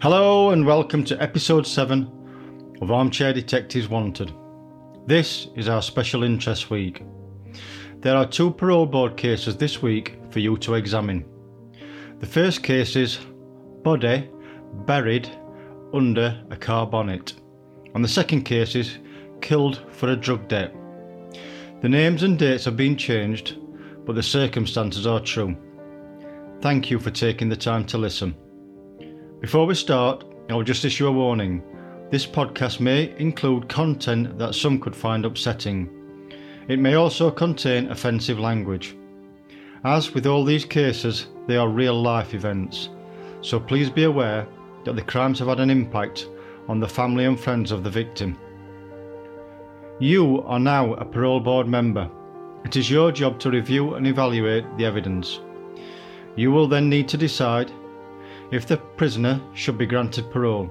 Hello and welcome to episode 7 of Armchair Detectives Wanted. This is our special interest week. There are two parole board cases this week for you to examine. The first case is body buried under a car bonnet, and the second case is killed for a drug debt. The names and dates have been changed, but the circumstances are true. Thank you for taking the time to listen. Before we start, I will just issue a warning. This podcast may include content that some could find upsetting. It may also contain offensive language. As with all these cases, they are real life events, so please be aware that the crimes have had an impact on the family and friends of the victim. You are now a parole board member. It is your job to review and evaluate the evidence. You will then need to decide if the prisoner should be granted parole.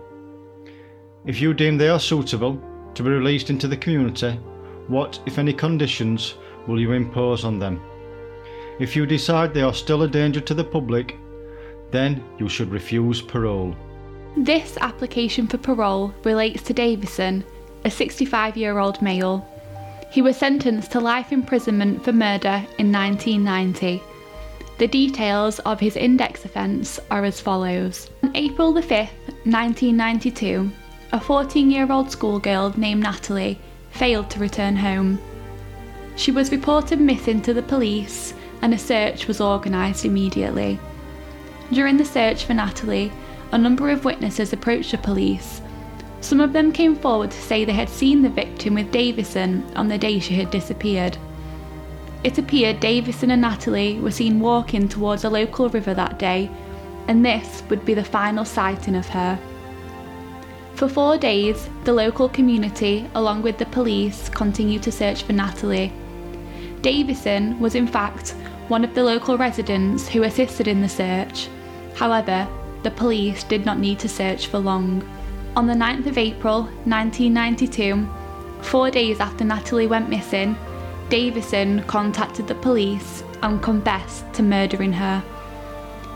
If you deem they are suitable to be released into the community, what, if any, conditions will you impose on them? If you decide they are still a danger to the public, then you should refuse parole. This application for parole relates to Davison, a 65 year old male. He was sentenced to life imprisonment for murder in 1990. The details of his index offence are as follows. On April the 5th, 1992, a 14 year old schoolgirl named Natalie failed to return home. She was reported missing to the police and a search was organised immediately. During the search for Natalie, a number of witnesses approached the police. Some of them came forward to say they had seen the victim with Davison on the day she had disappeared. It appeared Davison and Natalie were seen walking towards a local river that day, and this would be the final sighting of her. For four days, the local community, along with the police, continued to search for Natalie. Davison was, in fact, one of the local residents who assisted in the search. However, the police did not need to search for long. On the 9th of April 1992, four days after Natalie went missing, Davison contacted the police and confessed to murdering her.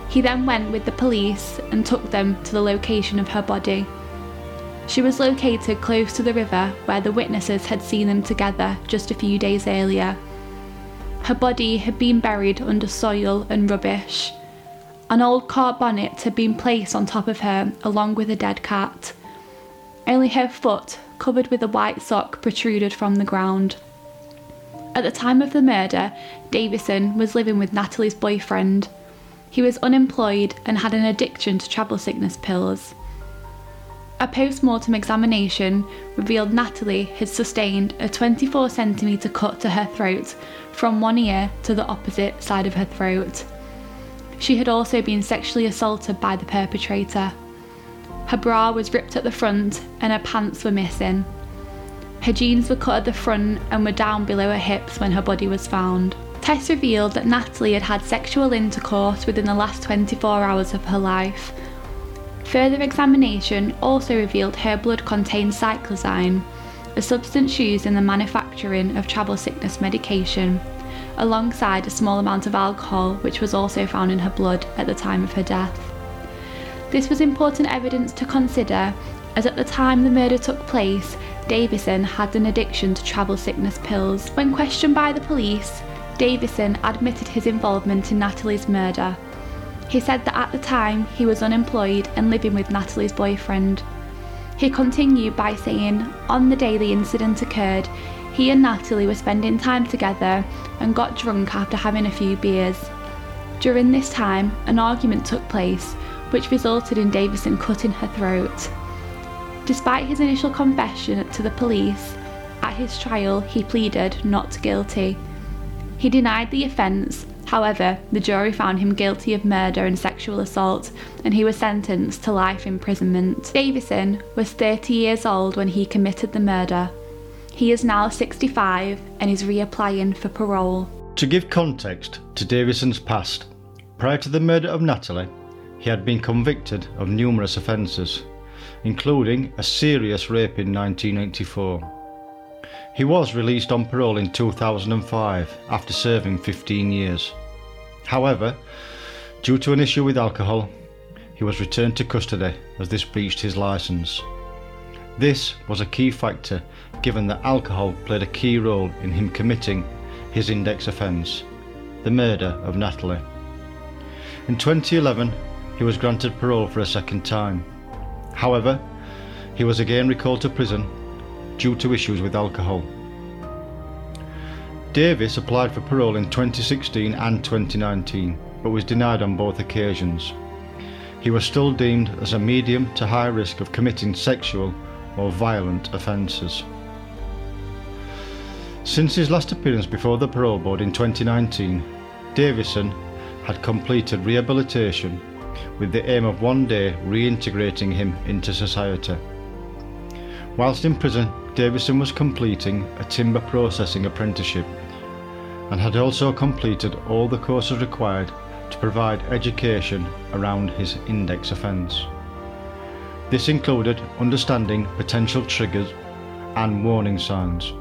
He then went with the police and took them to the location of her body. She was located close to the river where the witnesses had seen them together just a few days earlier. Her body had been buried under soil and rubbish. An old car bonnet had been placed on top of her along with a dead cat. Only her foot, covered with a white sock, protruded from the ground. At the time of the murder, Davison was living with Natalie's boyfriend. He was unemployed and had an addiction to travel sickness pills. A post mortem examination revealed Natalie had sustained a 24 centimetre cut to her throat from one ear to the opposite side of her throat. She had also been sexually assaulted by the perpetrator. Her bra was ripped at the front and her pants were missing. Her jeans were cut at the front and were down below her hips when her body was found. Tests revealed that Natalie had had sexual intercourse within the last 24 hours of her life Further examination also revealed her blood contained cyclizine, a substance used in the manufacturing of travel sickness medication, alongside a small amount of alcohol which was also found in her blood at the time of her death. This was important evidence to consider as at the time the murder took place, Davison had an addiction to travel sickness pills. When questioned by the police, Davison admitted his involvement in Natalie's murder he said that at the time he was unemployed and living with Natalie's boyfriend. He continued by saying, on the day the incident occurred, he and Natalie were spending time together and got drunk after having a few beers. During this time, an argument took place, which resulted in Davison cutting her throat. Despite his initial confession to the police, at his trial he pleaded not guilty. He denied the offence However, the jury found him guilty of murder and sexual assault, and he was sentenced to life imprisonment. Davison was 30 years old when he committed the murder. He is now 65 and is reapplying for parole. To give context to Davison's past, prior to the murder of Natalie, he had been convicted of numerous offences, including a serious rape in 1984. He was released on parole in 2005 after serving 15 years. However, due to an issue with alcohol, he was returned to custody as this breached his licence. This was a key factor given that alcohol played a key role in him committing his index offence, the murder of Natalie. In 2011, he was granted parole for a second time. However, he was again recalled to prison due to issues with alcohol. Davis applied for parole in 2016 and 2019, but was denied on both occasions. He was still deemed as a medium to high risk of committing sexual or violent offences. Since his last appearance before the parole board in 2019, Davison had completed rehabilitation with the aim of one day reintegrating him into society. Whilst in prison, Davison was completing a timber processing apprenticeship and had also completed all the courses required to provide education around his index offence. This included understanding potential triggers and warning signs.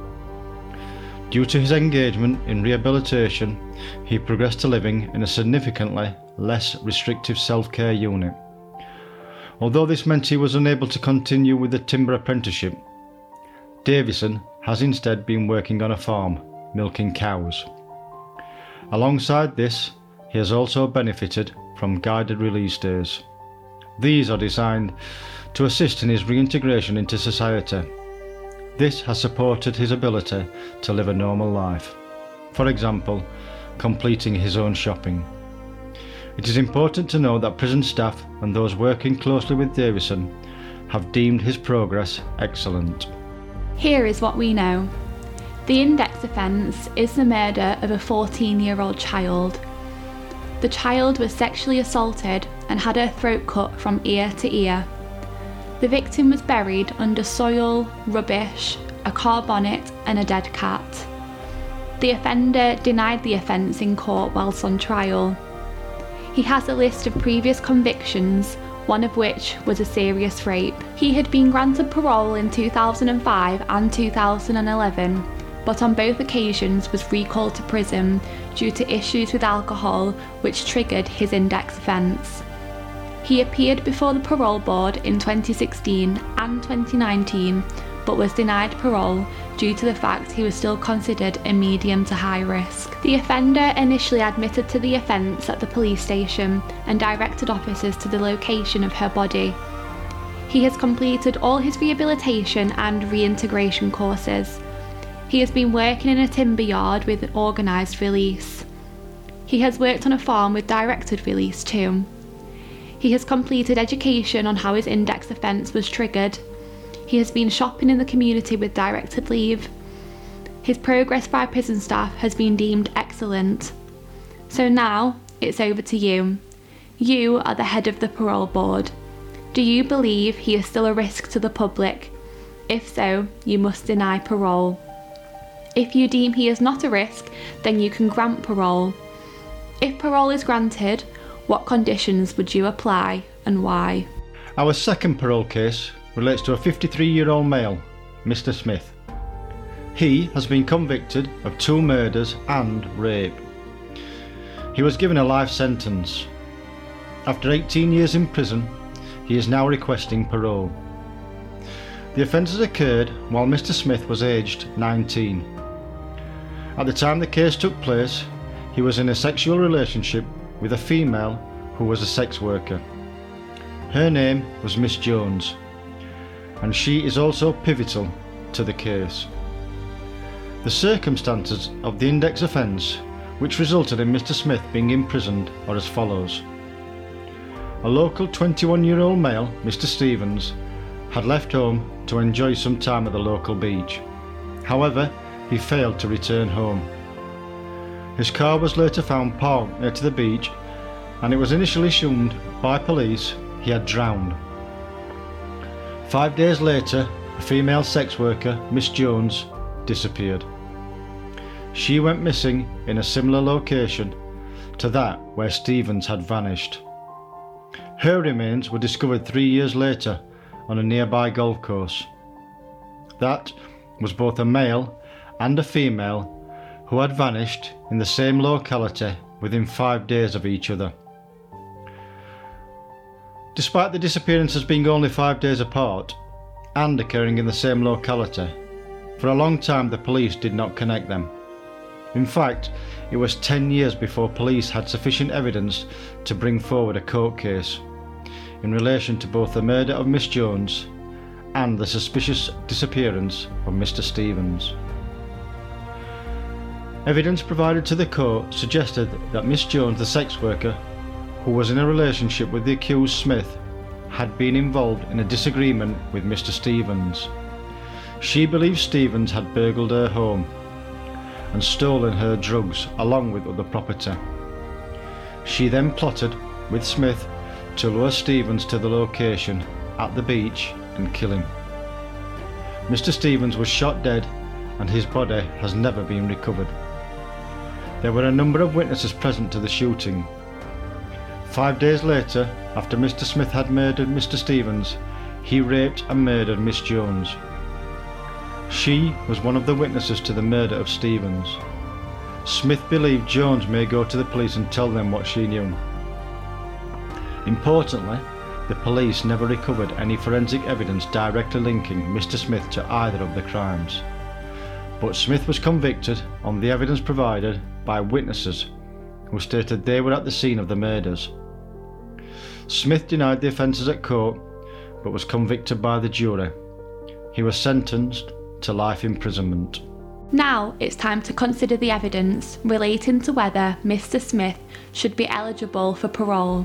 Due to his engagement in rehabilitation, he progressed to living in a significantly less restrictive self care unit. Although this meant he was unable to continue with the timber apprenticeship, Davison has instead been working on a farm, milking cows. Alongside this, he has also benefited from guided release days. These are designed to assist in his reintegration into society. This has supported his ability to live a normal life. For example, completing his own shopping. It is important to know that prison staff and those working closely with Davison have deemed his progress excellent. Here is what we know. The index offence is the murder of a 14 year old child the child was sexually assaulted and had her throat cut from ear to ear. The victim was buried under soil, rubbish, a car bonnet, and a dead cat. The offender denied the offence in court whilst on trial. He has a list of previous convictions, one of which was a serious rape. He had been granted parole in 2005 and 2011 but on both occasions was recalled to prison due to issues with alcohol which triggered his index offence. He appeared before the parole board in 2016 and 2019 but was denied parole due to the fact he was still considered a medium to high risk. The offender initially admitted to the offence at the police station and directed officers to the location of her body. He has completed all his rehabilitation and reintegration courses. He has been working in a timber yard with organised release. He has worked on a farm with directed release too. He has completed education on how his index offence was triggered. He has been shopping in the community with directed leave. His progress by prison staff has been deemed excellent. So now it's over to you. You are the head of the parole board. Do you believe he is still a risk to the public? If so, you must deny parole. If you deem he is not a risk, then you can grant parole. If parole is granted, what conditions would you apply and why? Our second parole case relates to a 53 year old male, Mr. Smith. He has been convicted of two murders and rape. He was given a life sentence. After 18 years in prison, he is now requesting parole. The offences occurred while Mr. Smith was aged 19. At the time the case took place, he was in a sexual relationship with a female who was a sex worker. Her name was Miss Jones, and she is also pivotal to the case. The circumstances of the index offence, which resulted in Mr. Smith being imprisoned, are as follows. A local 21 year old male, Mr. Stevens, had left home to enjoy some time at the local beach. However, he failed to return home. His car was later found parked near to the beach and it was initially assumed by police he had drowned. Five days later, a female sex worker, Miss Jones, disappeared. She went missing in a similar location to that where Stevens had vanished. Her remains were discovered three years later on a nearby golf course. That was both a male and a female who had vanished in the same locality within five days of each other. Despite the disappearances being only five days apart and occurring in the same locality, for a long time the police did not connect them. In fact, it was 10 years before police had sufficient evidence to bring forward a court case in relation to both the murder of Miss Jones and the suspicious disappearance of Mr. Stevens. Evidence provided to the court suggested that Miss Jones, the sex worker, who was in a relationship with the accused Smith, had been involved in a disagreement with Mr. Stevens. She believed Stevens had burgled her home and stolen her drugs along with other property. She then plotted with Smith to lure Stevens to the location at the beach and kill him. Mr. Stevens was shot dead and his body has never been recovered. There were a number of witnesses present to the shooting. Five days later, after Mr. Smith had murdered Mr. Stevens, he raped and murdered Miss Jones. She was one of the witnesses to the murder of Stevens. Smith believed Jones may go to the police and tell them what she knew. Importantly, the police never recovered any forensic evidence directly linking Mr. Smith to either of the crimes. But Smith was convicted on the evidence provided by witnesses who stated they were at the scene of the murders. Smith denied the offences at court but was convicted by the jury. He was sentenced to life imprisonment. Now it's time to consider the evidence relating to whether Mr. Smith should be eligible for parole.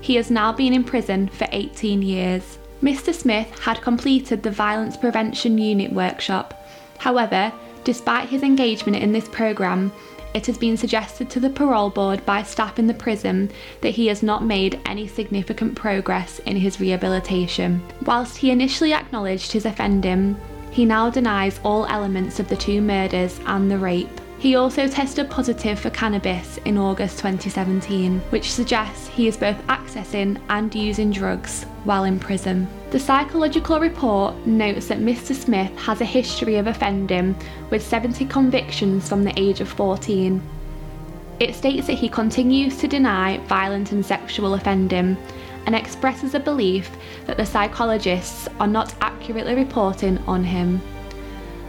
He has now been in prison for 18 years. Mr. Smith had completed the Violence Prevention Unit workshop. However, despite his engagement in this programme, it has been suggested to the parole board by staff in the prison that he has not made any significant progress in his rehabilitation. Whilst he initially acknowledged his offending, he now denies all elements of the two murders and the rape. He also tested positive for cannabis in August 2017, which suggests he is both accessing and using drugs while in prison. The psychological report notes that Mr. Smith has a history of offending with 70 convictions from the age of 14. It states that he continues to deny violent and sexual offending and expresses a belief that the psychologists are not accurately reporting on him.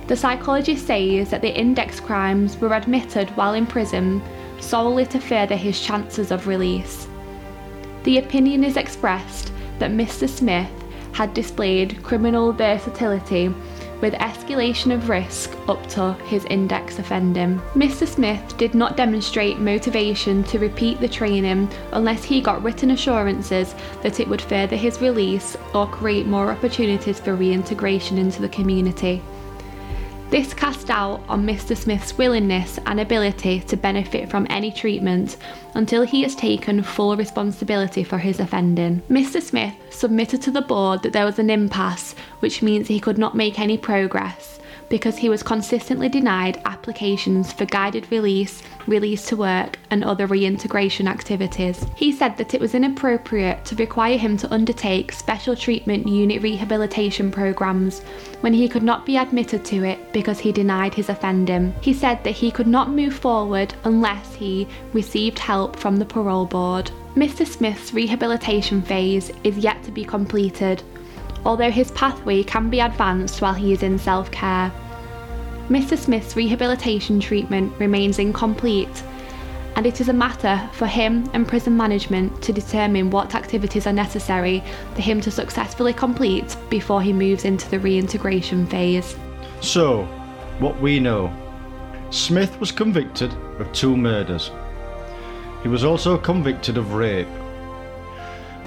The psychologist says that the index crimes were admitted while in prison solely to further his chances of release. The opinion is expressed that Mr. Smith had displayed criminal versatility with escalation of risk up to his index offending. Mr. Smith did not demonstrate motivation to repeat the training unless he got written assurances that it would further his release or create more opportunities for reintegration into the community. This cast doubt on Mr. Smith's willingness and ability to benefit from any treatment until he has taken full responsibility for his offending. Mr. Smith submitted to the board that there was an impasse, which means he could not make any progress because he was consistently denied applications for guided release, release to work, and other reintegration activities. He said that it was inappropriate to require him to undertake special treatment unit rehabilitation programs when he could not be admitted to it because he denied his offending. He said that he could not move forward unless he received help from the parole board. Mr. Smith's rehabilitation phase is yet to be completed, although his pathway can be advanced while he is in self care. Mr. Smith's rehabilitation treatment remains incomplete, and it is a matter for him and prison management to determine what activities are necessary for him to successfully complete before he moves into the reintegration phase. So, what we know Smith was convicted of two murders. He was also convicted of rape.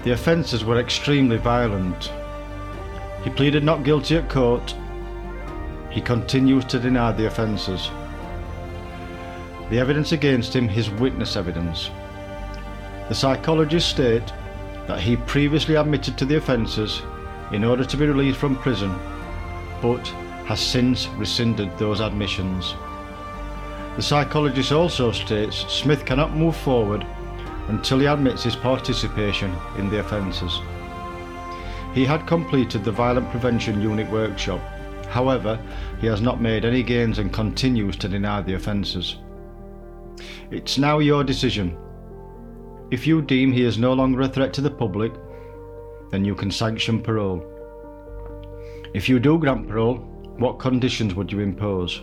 The offences were extremely violent. He pleaded not guilty at court he continues to deny the offences. The evidence against him is witness evidence. The psychologists state that he previously admitted to the offences in order to be released from prison, but has since rescinded those admissions. The psychologist also states Smith cannot move forward until he admits his participation in the offences. He had completed the Violent Prevention Unit workshop However, he has not made any gains and continues to deny the offences. It's now your decision. If you deem he is no longer a threat to the public, then you can sanction parole. If you do grant parole, what conditions would you impose?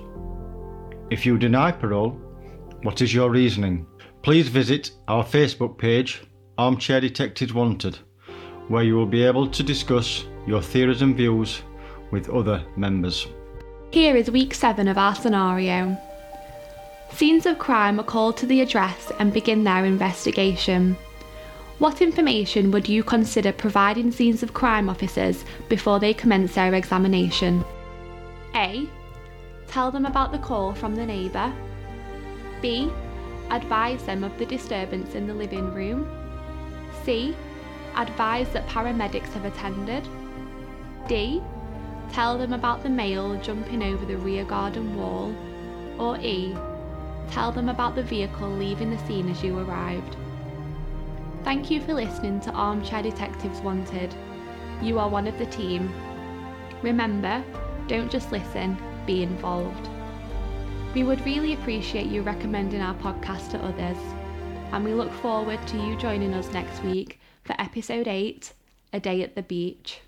If you deny parole, what is your reasoning? Please visit our Facebook page, Armchair Detectives Wanted, where you will be able to discuss your theories and views with other members. Here is week 7 of our scenario. Scenes of crime are called to the address and begin their investigation. What information would you consider providing scenes of crime officers before they commence their examination? A. Tell them about the call from the neighbour. B. Advise them of the disturbance in the living room. C. Advise that paramedics have attended. D. Tell them about the male jumping over the rear garden wall. Or E. Tell them about the vehicle leaving the scene as you arrived. Thank you for listening to Armchair Detectives Wanted. You are one of the team. Remember, don't just listen, be involved. We would really appreciate you recommending our podcast to others, and we look forward to you joining us next week for episode 8 A Day at the Beach.